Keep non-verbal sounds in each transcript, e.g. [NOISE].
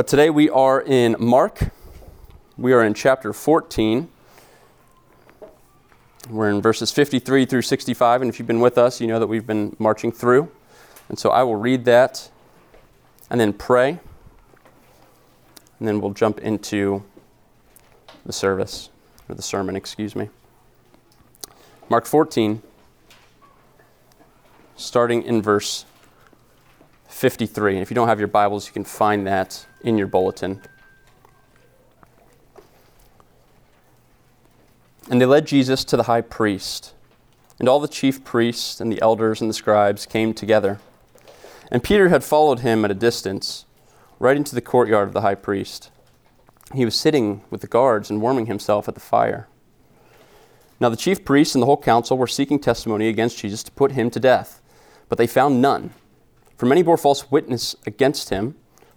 But today we are in Mark. We are in chapter 14. We're in verses 53 through 65, and if you've been with us, you know that we've been marching through. And so I will read that and then pray, and then we'll jump into the service, or the sermon, excuse me. Mark 14, starting in verse 53. And if you don't have your Bibles, you can find that in your bulletin. And they led Jesus to the high priest. And all the chief priests and the elders and the scribes came together. And Peter had followed him at a distance, right into the courtyard of the high priest. He was sitting with the guards and warming himself at the fire. Now the chief priests and the whole council were seeking testimony against Jesus to put him to death, but they found none. For many bore false witness against him,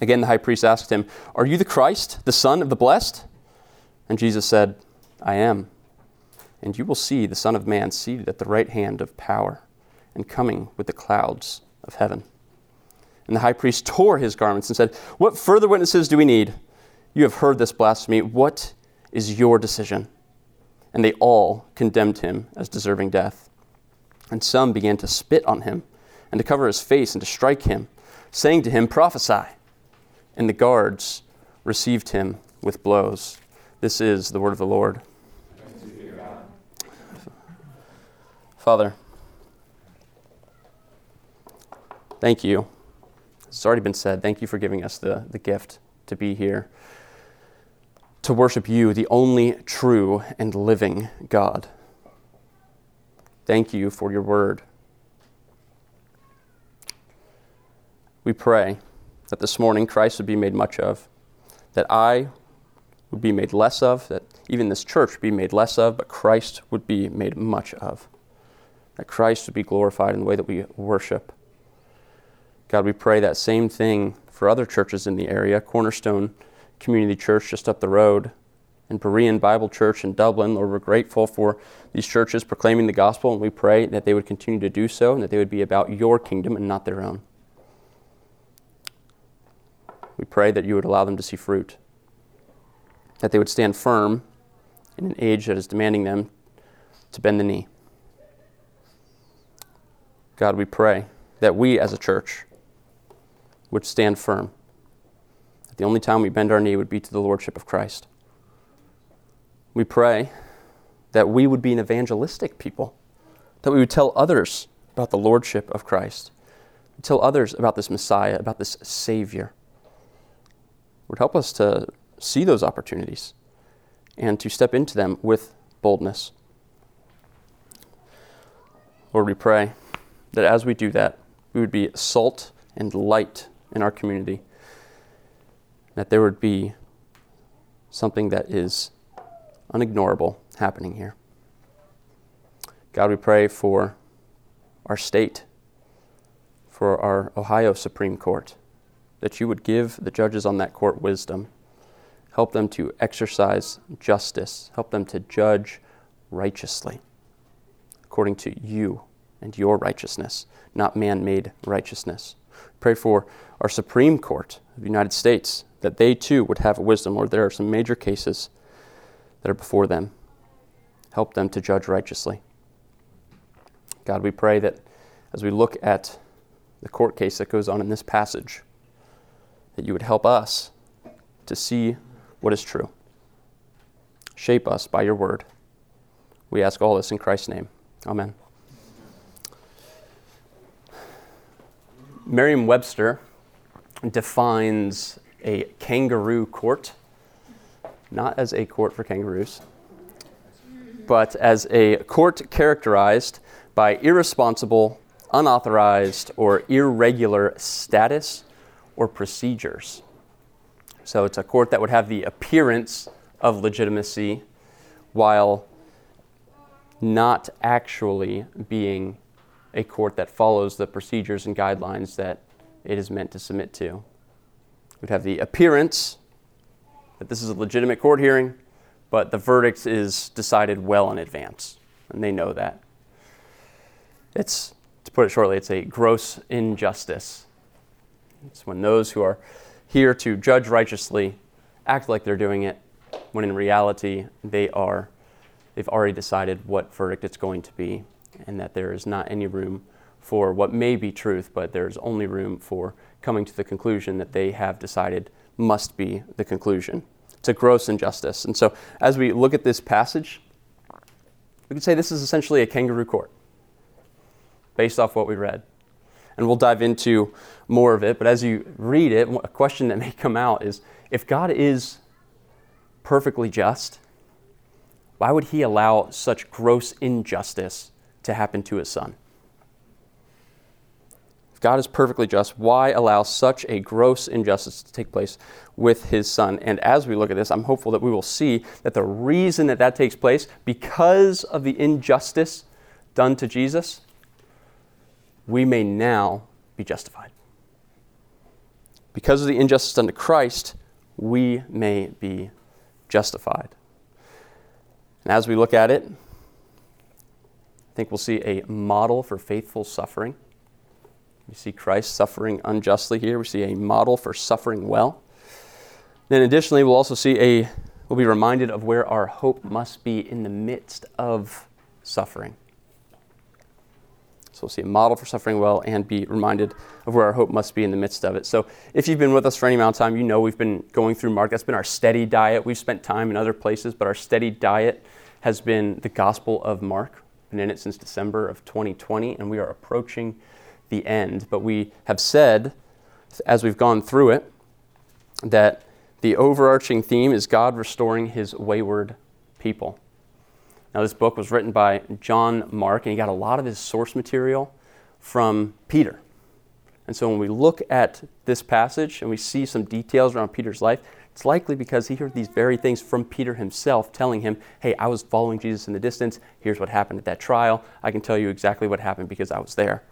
Again, the high priest asked him, Are you the Christ, the Son of the Blessed? And Jesus said, I am. And you will see the Son of Man seated at the right hand of power and coming with the clouds of heaven. And the high priest tore his garments and said, What further witnesses do we need? You have heard this blasphemy. What is your decision? And they all condemned him as deserving death. And some began to spit on him and to cover his face and to strike him, saying to him, Prophesy and the guards received him with blows. This is the word of the Lord. Father, thank you. It's already been said. Thank you for giving us the, the gift to be here, to worship you, the only true and living God. Thank you for your word. We pray that this morning Christ would be made much of, that I would be made less of, that even this church be made less of, but Christ would be made much of. That Christ would be glorified in the way that we worship. God, we pray that same thing for other churches in the area Cornerstone Community Church just up the road, and Berean Bible Church in Dublin. Lord, we're grateful for these churches proclaiming the gospel, and we pray that they would continue to do so and that they would be about your kingdom and not their own. We pray that you would allow them to see fruit, that they would stand firm in an age that is demanding them to bend the knee. God, we pray that we as a church would stand firm. That the only time we bend our knee would be to the Lordship of Christ. We pray that we would be an evangelistic people, that we would tell others about the Lordship of Christ, tell others about this Messiah, about this Savior. Would help us to see those opportunities and to step into them with boldness. Lord, we pray that as we do that, we would be salt and light in our community, that there would be something that is unignorable happening here. God, we pray for our state, for our Ohio Supreme Court that you would give the judges on that court wisdom. Help them to exercise justice. Help them to judge righteously, according to you and your righteousness, not man made righteousness. Pray for our Supreme Court of the United States, that they too would have wisdom, Lord. There are some major cases that are before them. Help them to judge righteously. God, we pray that as we look at the court case that goes on in this passage, that you would help us to see what is true. Shape us by your word. We ask all this in Christ's name. Amen. Merriam Webster defines a kangaroo court not as a court for kangaroos, but as a court characterized by irresponsible, unauthorized, or irregular status or procedures. So it's a court that would have the appearance of legitimacy while not actually being a court that follows the procedures and guidelines that it is meant to submit to. Would have the appearance that this is a legitimate court hearing, but the verdict is decided well in advance, and they know that. It's, to put it shortly, it's a gross injustice. It's when those who are here to judge righteously act like they're doing it, when in reality they are, they've already decided what verdict it's going to be, and that there is not any room for what may be truth, but there's only room for coming to the conclusion that they have decided must be the conclusion. It's a gross injustice. And so, as we look at this passage, we could say this is essentially a kangaroo court based off what we read. And we'll dive into more of it, but as you read it, a question that may come out is if God is perfectly just, why would he allow such gross injustice to happen to his son? If God is perfectly just, why allow such a gross injustice to take place with his son? And as we look at this, I'm hopeful that we will see that the reason that that takes place, because of the injustice done to Jesus, we may now be justified. Because of the injustice done to Christ, we may be justified. And as we look at it, I think we'll see a model for faithful suffering. We see Christ suffering unjustly here. We see a model for suffering well. Then additionally, we'll also see a we'll be reminded of where our hope must be in the midst of suffering. So we'll see a model for suffering well and be reminded of where our hope must be in the midst of it. So if you've been with us for any amount of time, you know we've been going through Mark. That's been our steady diet. We've spent time in other places, but our steady diet has been the Gospel of Mark. Been in it since December of 2020, and we are approaching the end. But we have said, as we've gone through it, that the overarching theme is God restoring his wayward people. Now, this book was written by John Mark, and he got a lot of his source material from Peter. And so when we look at this passage and we see some details around Peter's life, it's likely because he heard these very things from Peter himself telling him, Hey, I was following Jesus in the distance. Here's what happened at that trial. I can tell you exactly what happened because I was there.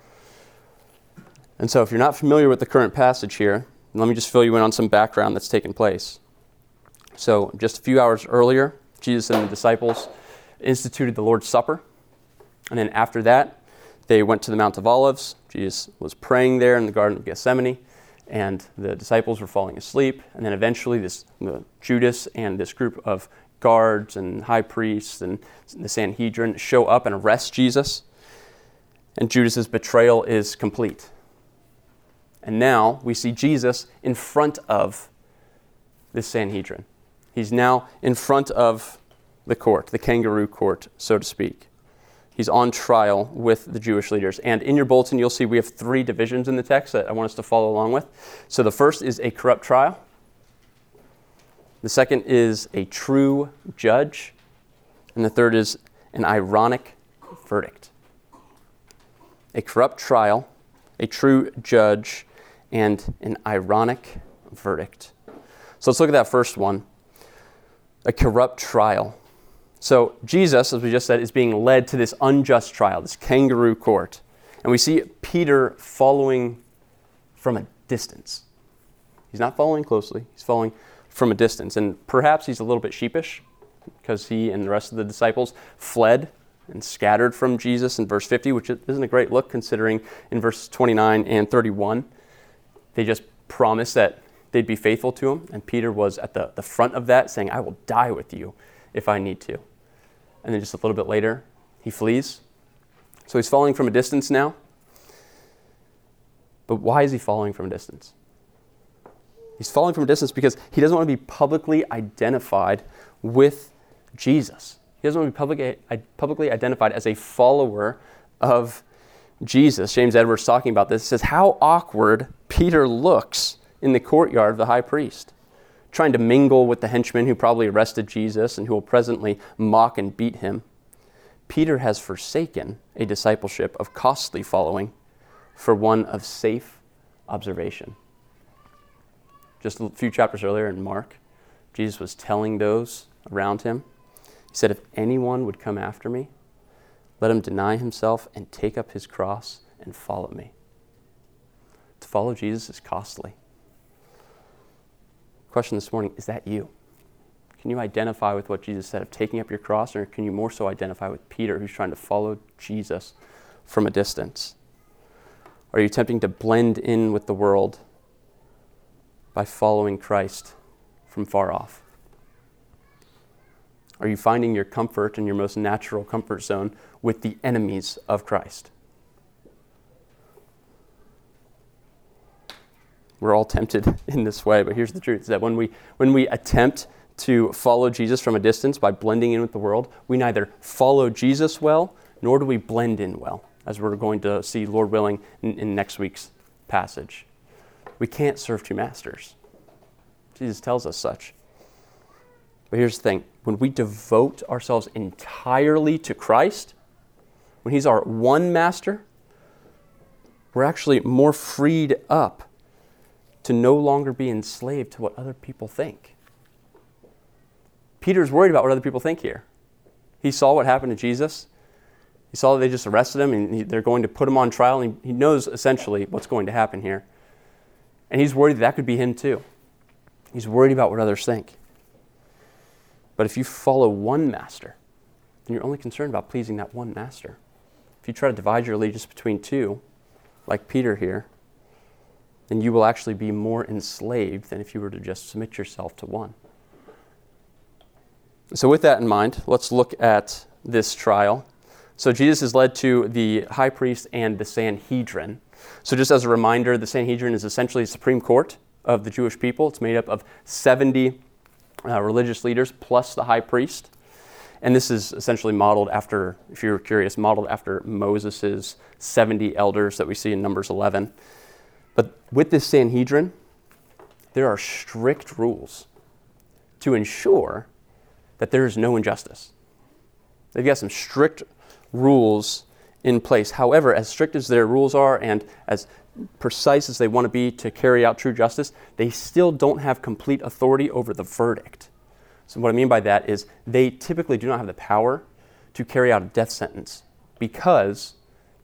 And so if you're not familiar with the current passage here, let me just fill you in on some background that's taken place. So, just a few hours earlier, Jesus and the disciples instituted the Lord's Supper. And then after that, they went to the Mount of Olives. Jesus was praying there in the Garden of Gethsemane, and the disciples were falling asleep. And then eventually, this Judas and this group of guards and high priests and the Sanhedrin show up and arrest Jesus. And Judas's betrayal is complete. And now we see Jesus in front of this Sanhedrin. He's now in front of the court, the kangaroo court, so to speak. He's on trial with the Jewish leaders. And in your bulletin, you'll see we have three divisions in the text that I want us to follow along with. So the first is a corrupt trial, the second is a true judge, and the third is an ironic verdict. A corrupt trial, a true judge, and an ironic verdict. So let's look at that first one a corrupt trial. So Jesus, as we just said, is being led to this unjust trial, this kangaroo court. And we see Peter following from a distance. He's not following closely, he's following from a distance. And perhaps he's a little bit sheepish because he and the rest of the disciples fled and scattered from Jesus in verse 50, which isn't a great look considering in verses 29 and 31, they just promised that they'd be faithful to him. And Peter was at the, the front of that, saying, I will die with you if I need to and then just a little bit later, he flees. So he's falling from a distance now. But why is he falling from a distance? He's falling from a distance because he doesn't want to be publicly identified with Jesus. He doesn't want to be publicly, publicly identified as a follower of Jesus. James Edwards talking about this says how awkward Peter looks in the courtyard of the high priest trying to mingle with the henchmen who probably arrested Jesus and who will presently mock and beat him. Peter has forsaken a discipleship of costly following for one of safe observation. just a few chapters earlier in Mark, Jesus was telling those around him, He said, If anyone would come after me, let him deny himself and take up his cross and follow me. To follow Jesus is costly. Question this morning is that you? Can you identify with what Jesus said of taking up your cross, or can you more so identify with Peter, who's trying to follow Jesus from a distance? Are you attempting to blend in with the world by following Christ from far off? Are you finding your comfort in your most natural comfort zone with the enemies of Christ? We're all tempted [LAUGHS] in this way, but here's the truth is that when we, when we attempt to follow Jesus from a distance by blending in with the world, we neither follow Jesus well nor do we blend in well, as we're going to see, Lord willing, in, in next week's passage. We can't serve two masters. Jesus tells us such. But here's the thing when we devote ourselves entirely to Christ, when He's our one master, we're actually more freed up to no longer be enslaved to what other people think. Peter's worried about what other people think here. He saw what happened to Jesus. He saw that they just arrested him and he, they're going to put him on trial, and he knows essentially what's going to happen here. And he's worried that, that could be him too. He's worried about what others think. But if you follow one master, then you're only concerned about pleasing that one master. If you try to divide your allegiance between two, like Peter here, then you will actually be more enslaved than if you were to just submit yourself to one. So, with that in mind, let's look at this trial. So, Jesus is led to the high priest and the Sanhedrin. So, just as a reminder, the Sanhedrin is essentially the Supreme Court of the Jewish people. It's made up of 70 uh, religious leaders plus the high priest. And this is essentially modeled after, if you're curious, modeled after Moses' 70 elders that we see in Numbers 11. But with this Sanhedrin, there are strict rules to ensure that there is no injustice. They've got some strict rules in place. However, as strict as their rules are and as precise as they want to be to carry out true justice, they still don't have complete authority over the verdict. So, what I mean by that is they typically do not have the power to carry out a death sentence because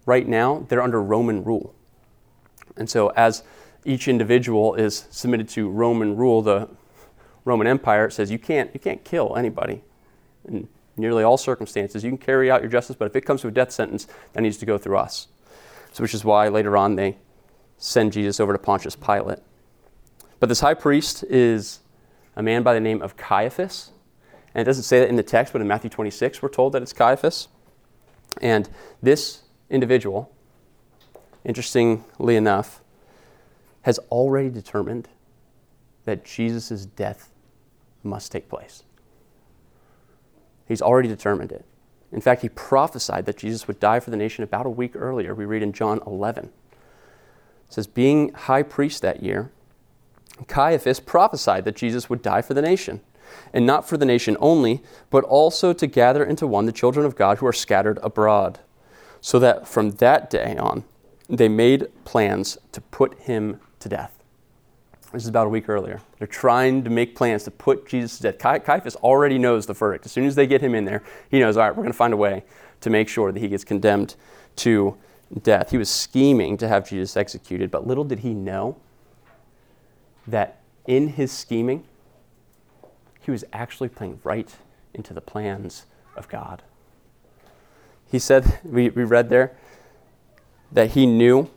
right now they're under Roman rule. And so, as each individual is submitted to Roman rule, the Roman Empire says you can't, you can't kill anybody in nearly all circumstances. You can carry out your justice, but if it comes to a death sentence, that needs to go through us. So, which is why later on they send Jesus over to Pontius Pilate. But this high priest is a man by the name of Caiaphas. And it doesn't say that in the text, but in Matthew 26, we're told that it's Caiaphas. And this individual, interestingly enough, has already determined that Jesus' death must take place. He's already determined it. In fact, he prophesied that Jesus would die for the nation about a week earlier. We read in John 11. It says, Being high priest that year, Caiaphas prophesied that Jesus would die for the nation, and not for the nation only, but also to gather into one the children of God who are scattered abroad, so that from that day on they made plans to put him to death. This is about a week earlier. They're trying to make plans to put Jesus to death. Cai- Caiaphas already knows the verdict. As soon as they get him in there, he knows, all right, we're going to find a way to make sure that he gets condemned to death. He was scheming to have Jesus executed, but little did he know that in his scheming, he was actually playing right into the plans of God. He said, we, we read there, that he knew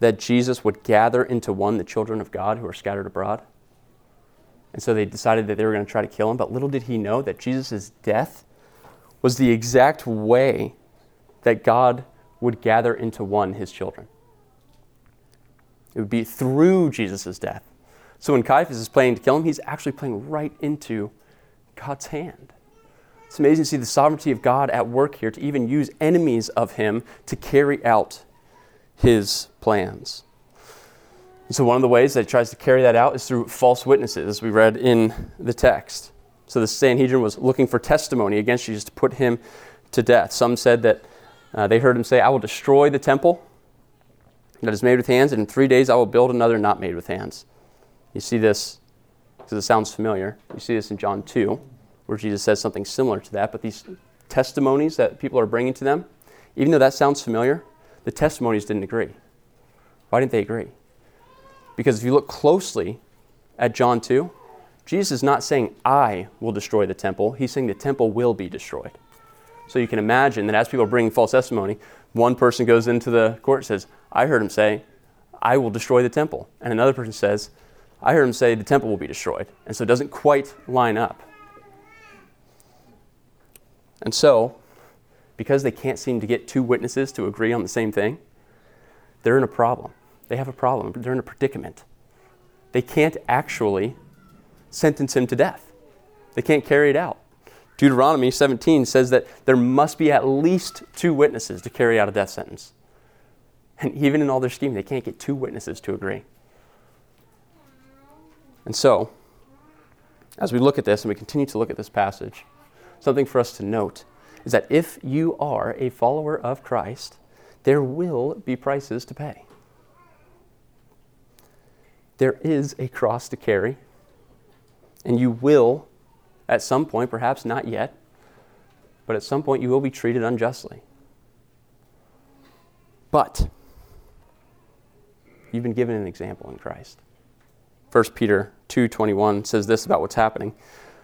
that Jesus would gather into one the children of God who are scattered abroad. And so they decided that they were going to try to kill him. But little did he know that Jesus' death was the exact way that God would gather into one his children. It would be through Jesus' death. So when Caiaphas is planning to kill him, he's actually playing right into God's hand. It's amazing to see the sovereignty of God at work here to even use enemies of him to carry out his plans. And so, one of the ways that he tries to carry that out is through false witnesses, as we read in the text. So, the Sanhedrin was looking for testimony against Jesus to put him to death. Some said that uh, they heard him say, I will destroy the temple that is made with hands, and in three days I will build another not made with hands. You see this because it sounds familiar. You see this in John 2, where Jesus says something similar to that. But these testimonies that people are bringing to them, even though that sounds familiar, the testimonies didn't agree. Why didn't they agree? Because if you look closely at John 2, Jesus is not saying, I will destroy the temple. He's saying the temple will be destroyed. So you can imagine that as people are bringing false testimony, one person goes into the court and says, I heard him say, I will destroy the temple. And another person says, I heard him say the temple will be destroyed. And so it doesn't quite line up. And so, because they can't seem to get two witnesses to agree on the same thing, they're in a problem. They have a problem. They're in a predicament. They can't actually sentence him to death, they can't carry it out. Deuteronomy 17 says that there must be at least two witnesses to carry out a death sentence. And even in all their scheming, they can't get two witnesses to agree. And so, as we look at this and we continue to look at this passage, something for us to note is that if you are a follower of Christ, there will be prices to pay. There is a cross to carry, and you will, at some point, perhaps not yet, but at some point you will be treated unjustly. But you've been given an example in Christ. 1 Peter 2:21 says this about what's happening.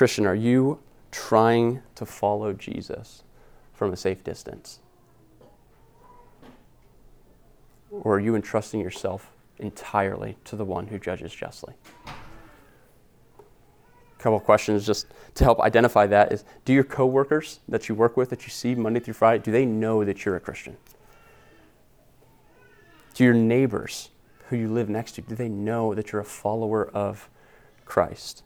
Christian, are you trying to follow Jesus from a safe distance? Or are you entrusting yourself entirely to the one who judges justly? A couple questions just to help identify that is do your coworkers that you work with that you see Monday through Friday do they know that you're a Christian? Do your neighbors who you live next to, do they know that you're a follower of Christ?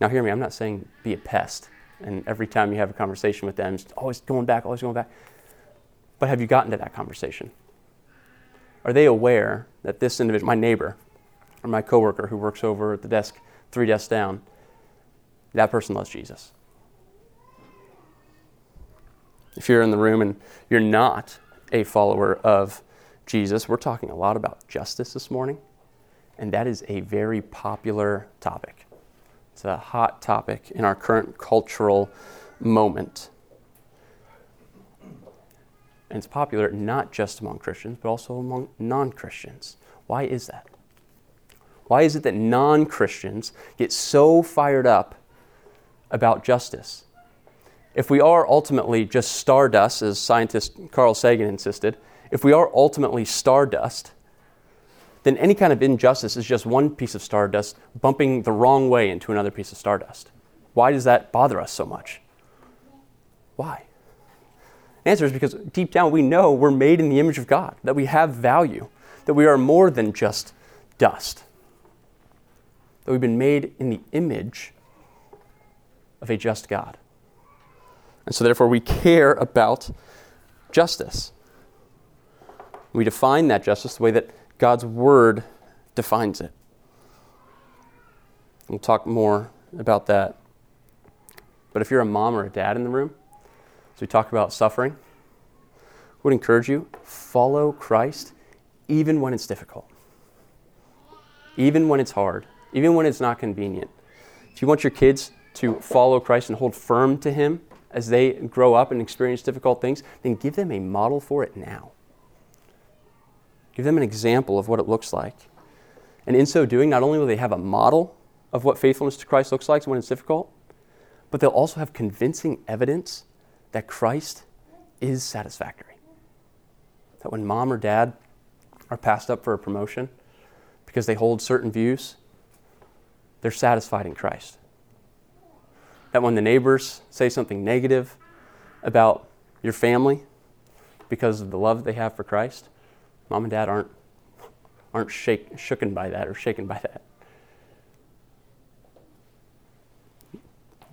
Now, hear me, I'm not saying be a pest, and every time you have a conversation with them, always going back, always going back. But have you gotten to that conversation? Are they aware that this individual, my neighbor, or my coworker who works over at the desk three desks down, that person loves Jesus? If you're in the room and you're not a follower of Jesus, we're talking a lot about justice this morning, and that is a very popular topic. It's a hot topic in our current cultural moment. And it's popular not just among Christians, but also among non Christians. Why is that? Why is it that non Christians get so fired up about justice? If we are ultimately just stardust, as scientist Carl Sagan insisted, if we are ultimately stardust, then any kind of injustice is just one piece of stardust bumping the wrong way into another piece of stardust. Why does that bother us so much? Why? The answer is because deep down we know we're made in the image of God, that we have value, that we are more than just dust, that we've been made in the image of a just God. And so, therefore, we care about justice. We define that justice the way that God's Word defines it. We'll talk more about that. But if you're a mom or a dad in the room, as we talk about suffering, I would encourage you follow Christ even when it's difficult, even when it's hard, even when it's not convenient. If you want your kids to follow Christ and hold firm to Him as they grow up and experience difficult things, then give them a model for it now. Give them an example of what it looks like. And in so doing, not only will they have a model of what faithfulness to Christ looks like when it's difficult, but they'll also have convincing evidence that Christ is satisfactory. That when mom or dad are passed up for a promotion because they hold certain views, they're satisfied in Christ. That when the neighbors say something negative about your family because of the love they have for Christ, mom and dad aren't, aren't shake, shooken by that or shaken by that.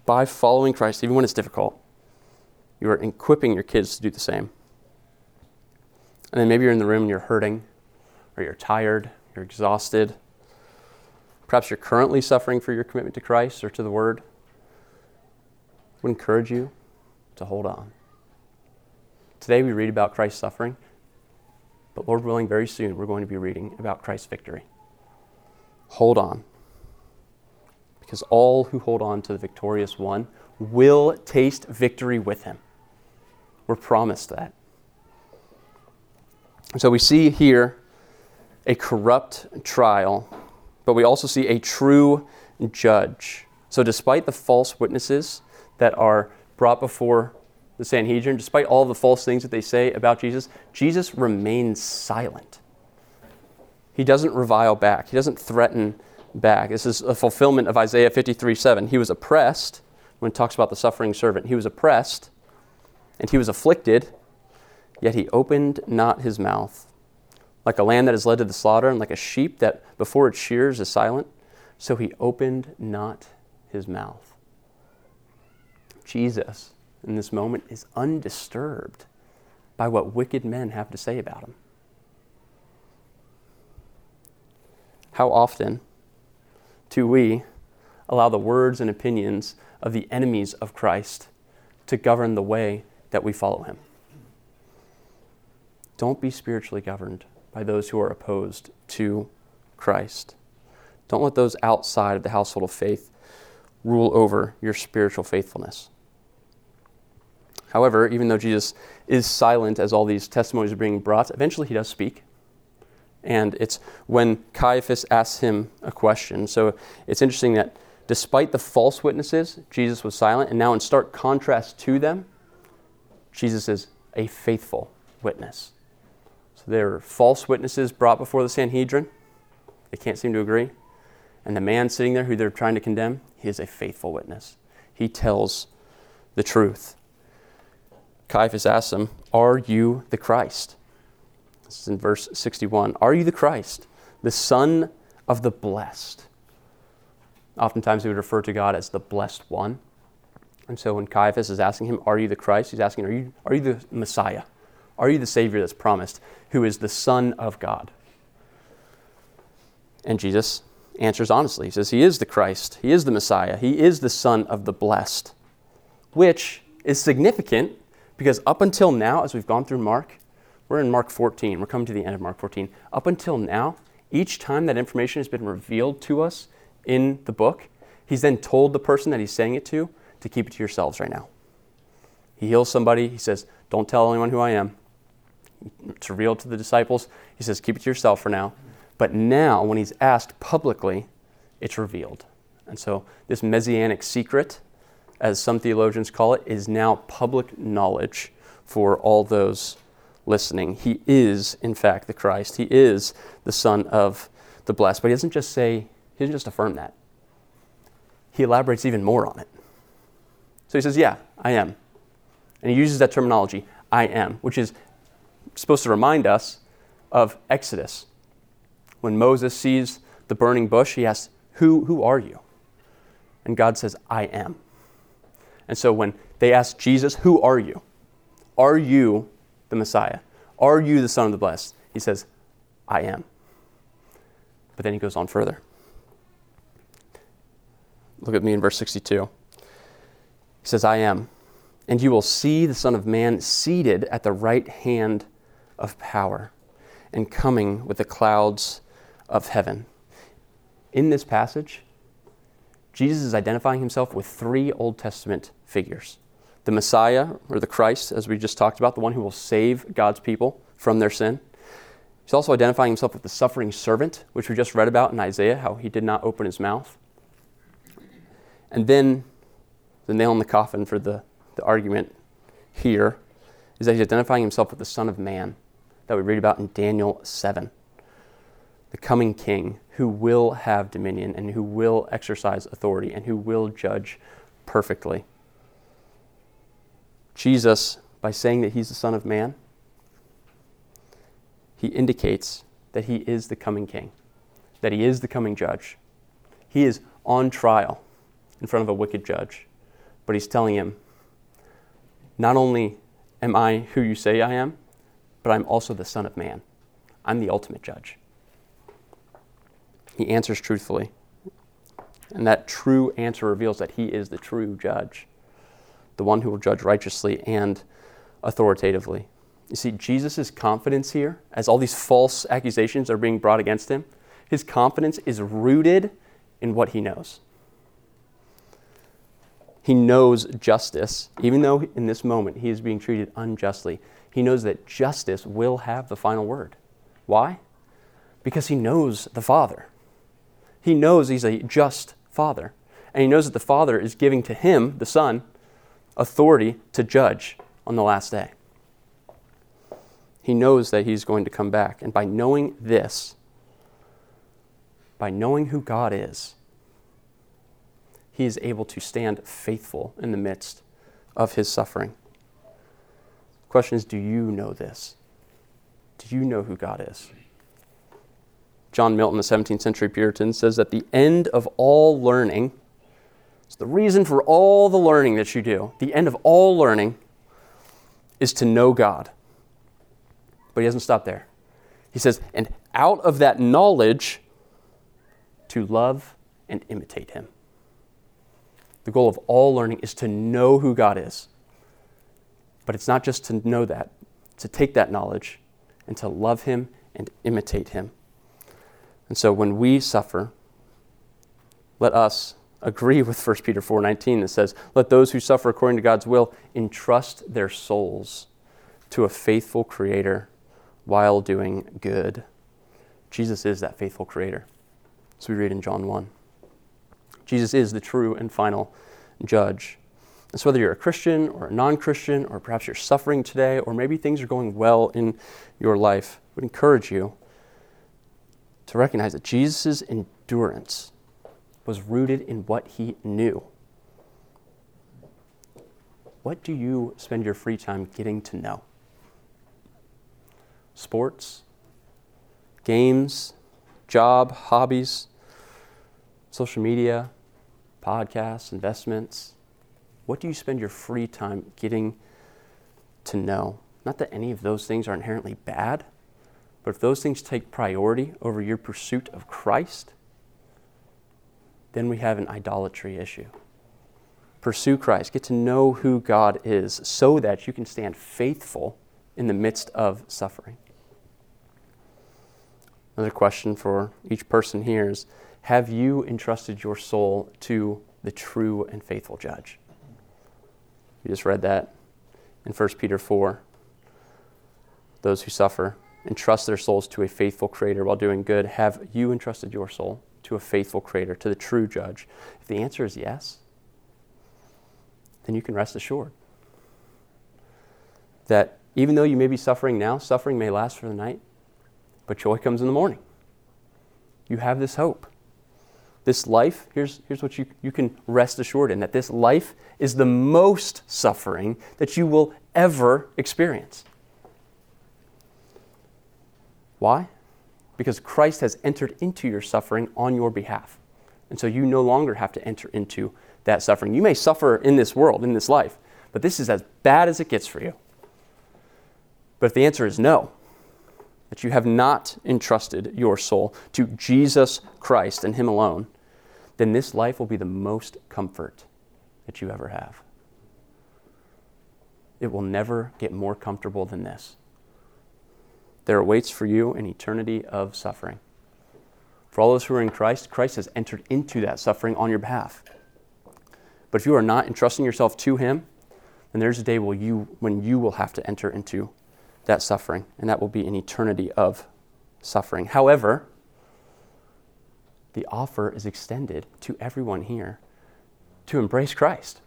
By following Christ, even when it's difficult, you are equipping your kids to do the same. And then maybe you're in the room and you're hurting, or you're tired, you're exhausted. Perhaps you're currently suffering for your commitment to Christ or to the Word. I would encourage you to hold on. Today we read about Christ's suffering, but Lord willing, very soon we're going to be reading about Christ's victory. Hold on. Because all who hold on to the victorious one will taste victory with him. We're promised that. So we see here a corrupt trial, but we also see a true judge. So despite the false witnesses that are brought before the Sanhedrin, despite all the false things that they say about Jesus, Jesus remains silent. He doesn't revile back, he doesn't threaten back. This is a fulfillment of Isaiah 53 7. He was oppressed, when it talks about the suffering servant, he was oppressed and he was afflicted, yet he opened not his mouth. Like a lamb that is led to the slaughter, and like a sheep that before its shears is silent, so he opened not his mouth. Jesus in this moment is undisturbed by what wicked men have to say about him. How often do we allow the words and opinions of the enemies of Christ to govern the way that we follow him? Don't be spiritually governed by those who are opposed to Christ. Don't let those outside of the household of faith rule over your spiritual faithfulness. However, even though Jesus is silent as all these testimonies are being brought, eventually he does speak. And it's when Caiaphas asks him a question. So it's interesting that despite the false witnesses, Jesus was silent. And now, in stark contrast to them, Jesus is a faithful witness. So there are false witnesses brought before the Sanhedrin. They can't seem to agree. And the man sitting there who they're trying to condemn, he is a faithful witness. He tells the truth. Caiaphas asks him, Are you the Christ? This is in verse 61. Are you the Christ, the Son of the Blessed? Oftentimes we would refer to God as the Blessed One. And so when Caiaphas is asking him, Are you the Christ? He's asking, Are you, are you the Messiah? Are you the Savior that's promised, who is the Son of God? And Jesus answers honestly. He says, He is the Christ. He is the Messiah. He is the Son of the Blessed, which is significant because up until now, as we've gone through Mark, we're in Mark 14, we're coming to the end of Mark 14. Up until now, each time that information has been revealed to us in the book, he's then told the person that he's saying it to to keep it to yourselves right now. He heals somebody, he says, Don't tell anyone who I am. It's revealed to the disciples. He says, Keep it to yourself for now. But now, when he's asked publicly, it's revealed. And so, this messianic secret as some theologians call it, is now public knowledge for all those listening. He is, in fact, the Christ. He is the Son of the blessed. But he doesn't just say, he doesn't just affirm that. He elaborates even more on it. So he says, Yeah, I am. And he uses that terminology, I am, which is supposed to remind us of Exodus. When Moses sees the burning bush, he asks, Who, who are you? And God says, I am. And so when they ask Jesus, Who are you? Are you the Messiah? Are you the Son of the Blessed? He says, I am. But then he goes on further. Look at me in verse 62. He says, I am. And you will see the Son of Man seated at the right hand of power and coming with the clouds of heaven. In this passage, Jesus is identifying himself with three Old Testament figures the Messiah, or the Christ, as we just talked about, the one who will save God's people from their sin. He's also identifying himself with the suffering servant, which we just read about in Isaiah, how he did not open his mouth. And then the nail in the coffin for the, the argument here is that he's identifying himself with the Son of Man that we read about in Daniel 7 the coming king who will have dominion and who will exercise authority and who will judge perfectly. Jesus, by saying that he's the Son of Man, he indicates that he is the coming king, that he is the coming judge. He is on trial in front of a wicked judge, but he's telling him, Not only am I who you say I am, but I'm also the Son of Man. I'm the ultimate judge. He answers truthfully. And that true answer reveals that he is the true judge, the one who will judge righteously and authoritatively. You see, Jesus' confidence here, as all these false accusations are being brought against him, his confidence is rooted in what he knows. He knows justice, even though in this moment he is being treated unjustly. He knows that justice will have the final word. Why? Because he knows the Father. He knows he's a just Father. And he knows that the Father is giving to him, the Son, authority to judge on the last day. He knows that he's going to come back. And by knowing this, by knowing who God is, he is able to stand faithful in the midst of his suffering. The question is do you know this? Do you know who God is? John Milton, the 17th century Puritan, says that the end of all learning, it's the reason for all the learning that you do, the end of all learning is to know God. But he doesn't stop there. He says, and out of that knowledge, to love and imitate him. The goal of all learning is to know who God is. But it's not just to know that, to take that knowledge and to love him and imitate him. And so when we suffer, let us agree with 1 Peter 4:19 that says, "Let those who suffer according to God's will entrust their souls to a faithful creator while doing good." Jesus is that faithful creator. So we read in John 1. Jesus is the true and final judge. And so, whether you're a Christian or a non Christian, or perhaps you're suffering today, or maybe things are going well in your life, I would encourage you to recognize that Jesus' endurance was rooted in what he knew. What do you spend your free time getting to know? Sports, games, job, hobbies, social media, podcasts, investments? What do you spend your free time getting to know? Not that any of those things are inherently bad, but if those things take priority over your pursuit of Christ, then we have an idolatry issue. Pursue Christ. Get to know who God is so that you can stand faithful in the midst of suffering. Another question for each person here is Have you entrusted your soul to the true and faithful judge? We just read that in 1 Peter 4. Those who suffer entrust their souls to a faithful Creator while doing good. Have you entrusted your soul to a faithful Creator, to the true judge? If the answer is yes, then you can rest assured that even though you may be suffering now, suffering may last for the night, but joy comes in the morning. You have this hope. This life, here's, here's what you, you can rest assured in that this life is the most suffering that you will ever experience. Why? Because Christ has entered into your suffering on your behalf. And so you no longer have to enter into that suffering. You may suffer in this world, in this life, but this is as bad as it gets for you. But if the answer is no, that you have not entrusted your soul to Jesus Christ and Him alone, then this life will be the most comfort that you ever have. It will never get more comfortable than this. There awaits for you an eternity of suffering. For all those who are in Christ, Christ has entered into that suffering on your behalf. But if you are not entrusting yourself to Him, then there's a day will you, when you will have to enter into that suffering, and that will be an eternity of suffering. However, the offer is extended to everyone here to embrace Christ,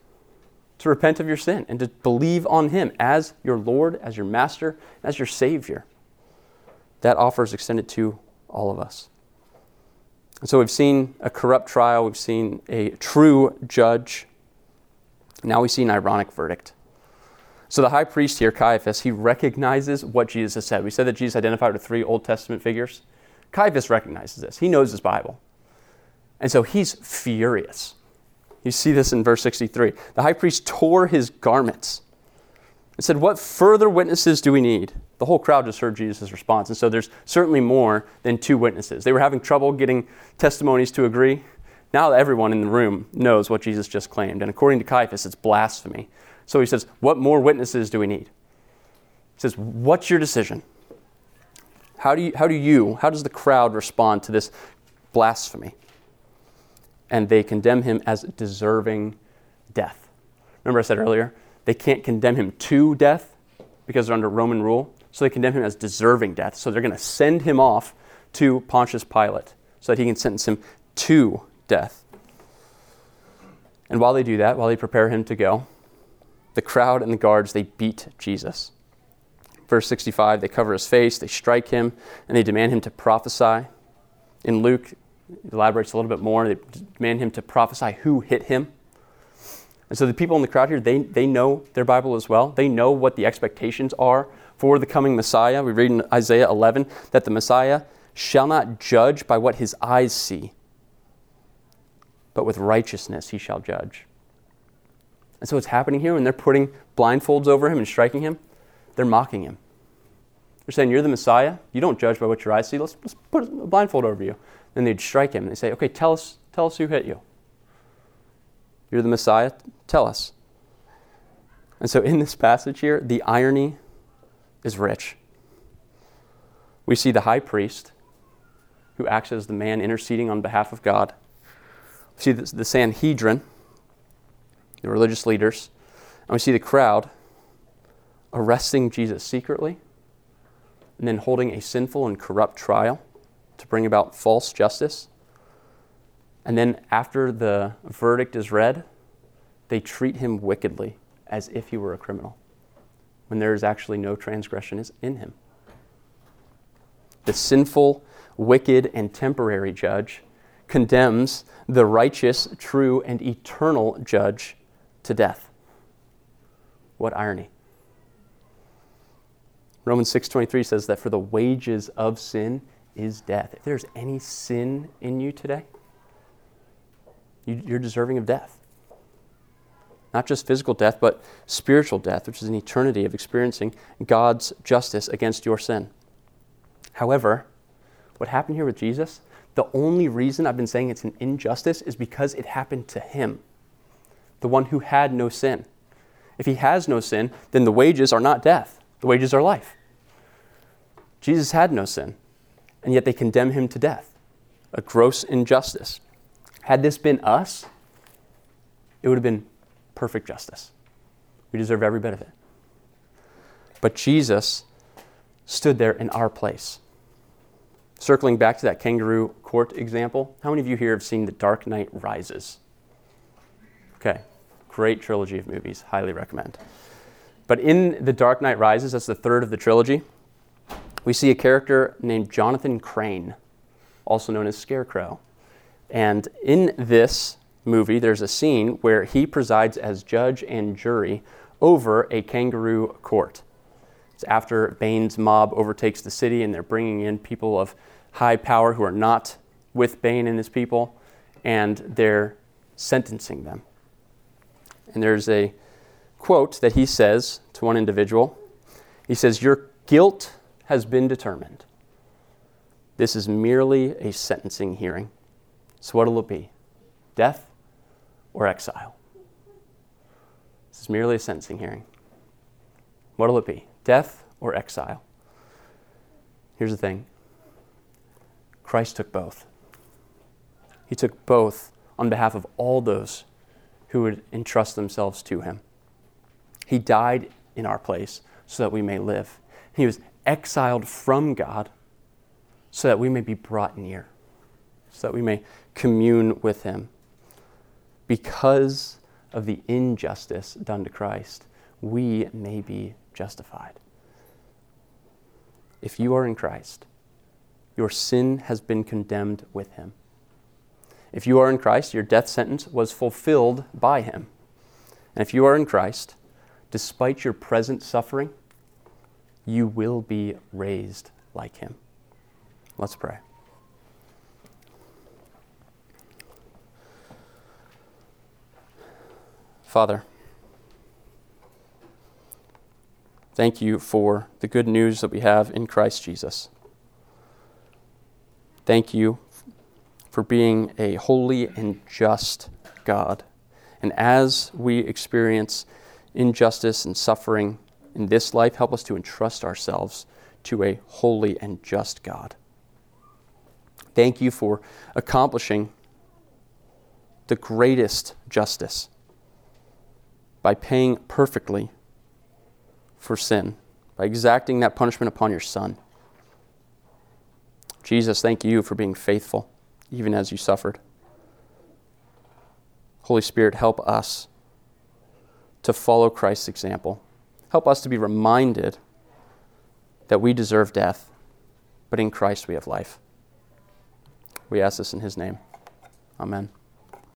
to repent of your sin, and to believe on Him as your Lord, as your Master, as your Savior. That offer is extended to all of us. And so we've seen a corrupt trial, we've seen a true judge. Now we see an ironic verdict. So the high priest here, Caiaphas, he recognizes what Jesus has said. We said that Jesus identified with three Old Testament figures. Caiaphas recognizes this. He knows his Bible. And so he's furious. You see this in verse 63. The high priest tore his garments and said, What further witnesses do we need? The whole crowd just heard Jesus' response. And so there's certainly more than two witnesses. They were having trouble getting testimonies to agree. Now everyone in the room knows what Jesus just claimed. And according to Caiaphas, it's blasphemy. So he says, What more witnesses do we need? He says, What's your decision? How do you, how do you, how does the crowd respond to this blasphemy? And they condemn him as deserving death. Remember, I said earlier, they can't condemn him to death because they're under Roman rule. So they condemn him as deserving death. So they're going to send him off to Pontius Pilate so that he can sentence him to death. And while they do that, while they prepare him to go, the crowd and the guards, they beat Jesus. Verse 65, they cover his face, they strike him, and they demand him to prophesy. In Luke, elaborates a little bit more. They demand him to prophesy who hit him. And so the people in the crowd here, they, they know their Bible as well. They know what the expectations are for the coming Messiah. We read in Isaiah 11 that the Messiah shall not judge by what his eyes see, but with righteousness he shall judge. And so what's happening here when they're putting blindfolds over him and striking him, they're mocking him. They're saying, You're the Messiah. You don't judge by what your eyes see. Let's, let's put a blindfold over you. Then they'd strike him and they say, Okay, tell us, tell us who hit you. You're the Messiah. Tell us. And so in this passage here, the irony is rich. We see the high priest who acts as the man interceding on behalf of God. We see the, Sanhedrin, the religious leaders, and we see the crowd arresting Jesus secretly and then holding a sinful and corrupt trial to bring about false justice. And then after the verdict is read, they treat him wickedly as if he were a criminal when there is actually no transgression in him. The sinful, wicked, and temporary judge condemns the righteous, true, and eternal judge to death. What irony. Romans 6:23 says that for the wages of sin is death. If there's any sin in you today, you're deserving of death. Not just physical death, but spiritual death, which is an eternity of experiencing God's justice against your sin. However, what happened here with Jesus, the only reason I've been saying it's an injustice is because it happened to him, the one who had no sin. If he has no sin, then the wages are not death, the wages are life. Jesus had no sin, and yet they condemn him to death. A gross injustice. Had this been us, it would have been perfect justice. We deserve every bit of it. But Jesus stood there in our place. Circling back to that kangaroo court example, how many of you here have seen The Dark Knight Rises? Okay, great trilogy of movies, highly recommend. But in The Dark Knight Rises, that's the third of the trilogy, we see a character named Jonathan Crane, also known as Scarecrow. And in this movie, there's a scene where he presides as judge and jury over a kangaroo court. It's after Bane's mob overtakes the city and they're bringing in people of high power who are not with Bane and his people, and they're sentencing them. And there's a quote that he says to one individual. He says, Your guilt has been determined. This is merely a sentencing hearing. So, what will it be? Death or exile? This is merely a sentencing hearing. What will it be? Death or exile? Here's the thing Christ took both. He took both on behalf of all those who would entrust themselves to him. He died in our place so that we may live. He was exiled from God so that we may be brought near, so that we may commune with Him. Because of the injustice done to Christ, we may be justified. If you are in Christ, your sin has been condemned with Him. If you are in Christ, your death sentence was fulfilled by Him. And if you are in Christ, despite your present suffering, you will be raised like him. Let's pray. Father, thank you for the good news that we have in Christ Jesus. Thank you for being a holy and just God. And as we experience injustice and suffering in this life, help us to entrust ourselves to a holy and just God. Thank you for accomplishing the greatest justice by paying perfectly for sin, by exacting that punishment upon your Son. Jesus, thank you for being faithful, even as you suffered. Holy Spirit, help us to follow Christ's example. Help us to be reminded that we deserve death, but in Christ we have life. We ask this in his name. Amen.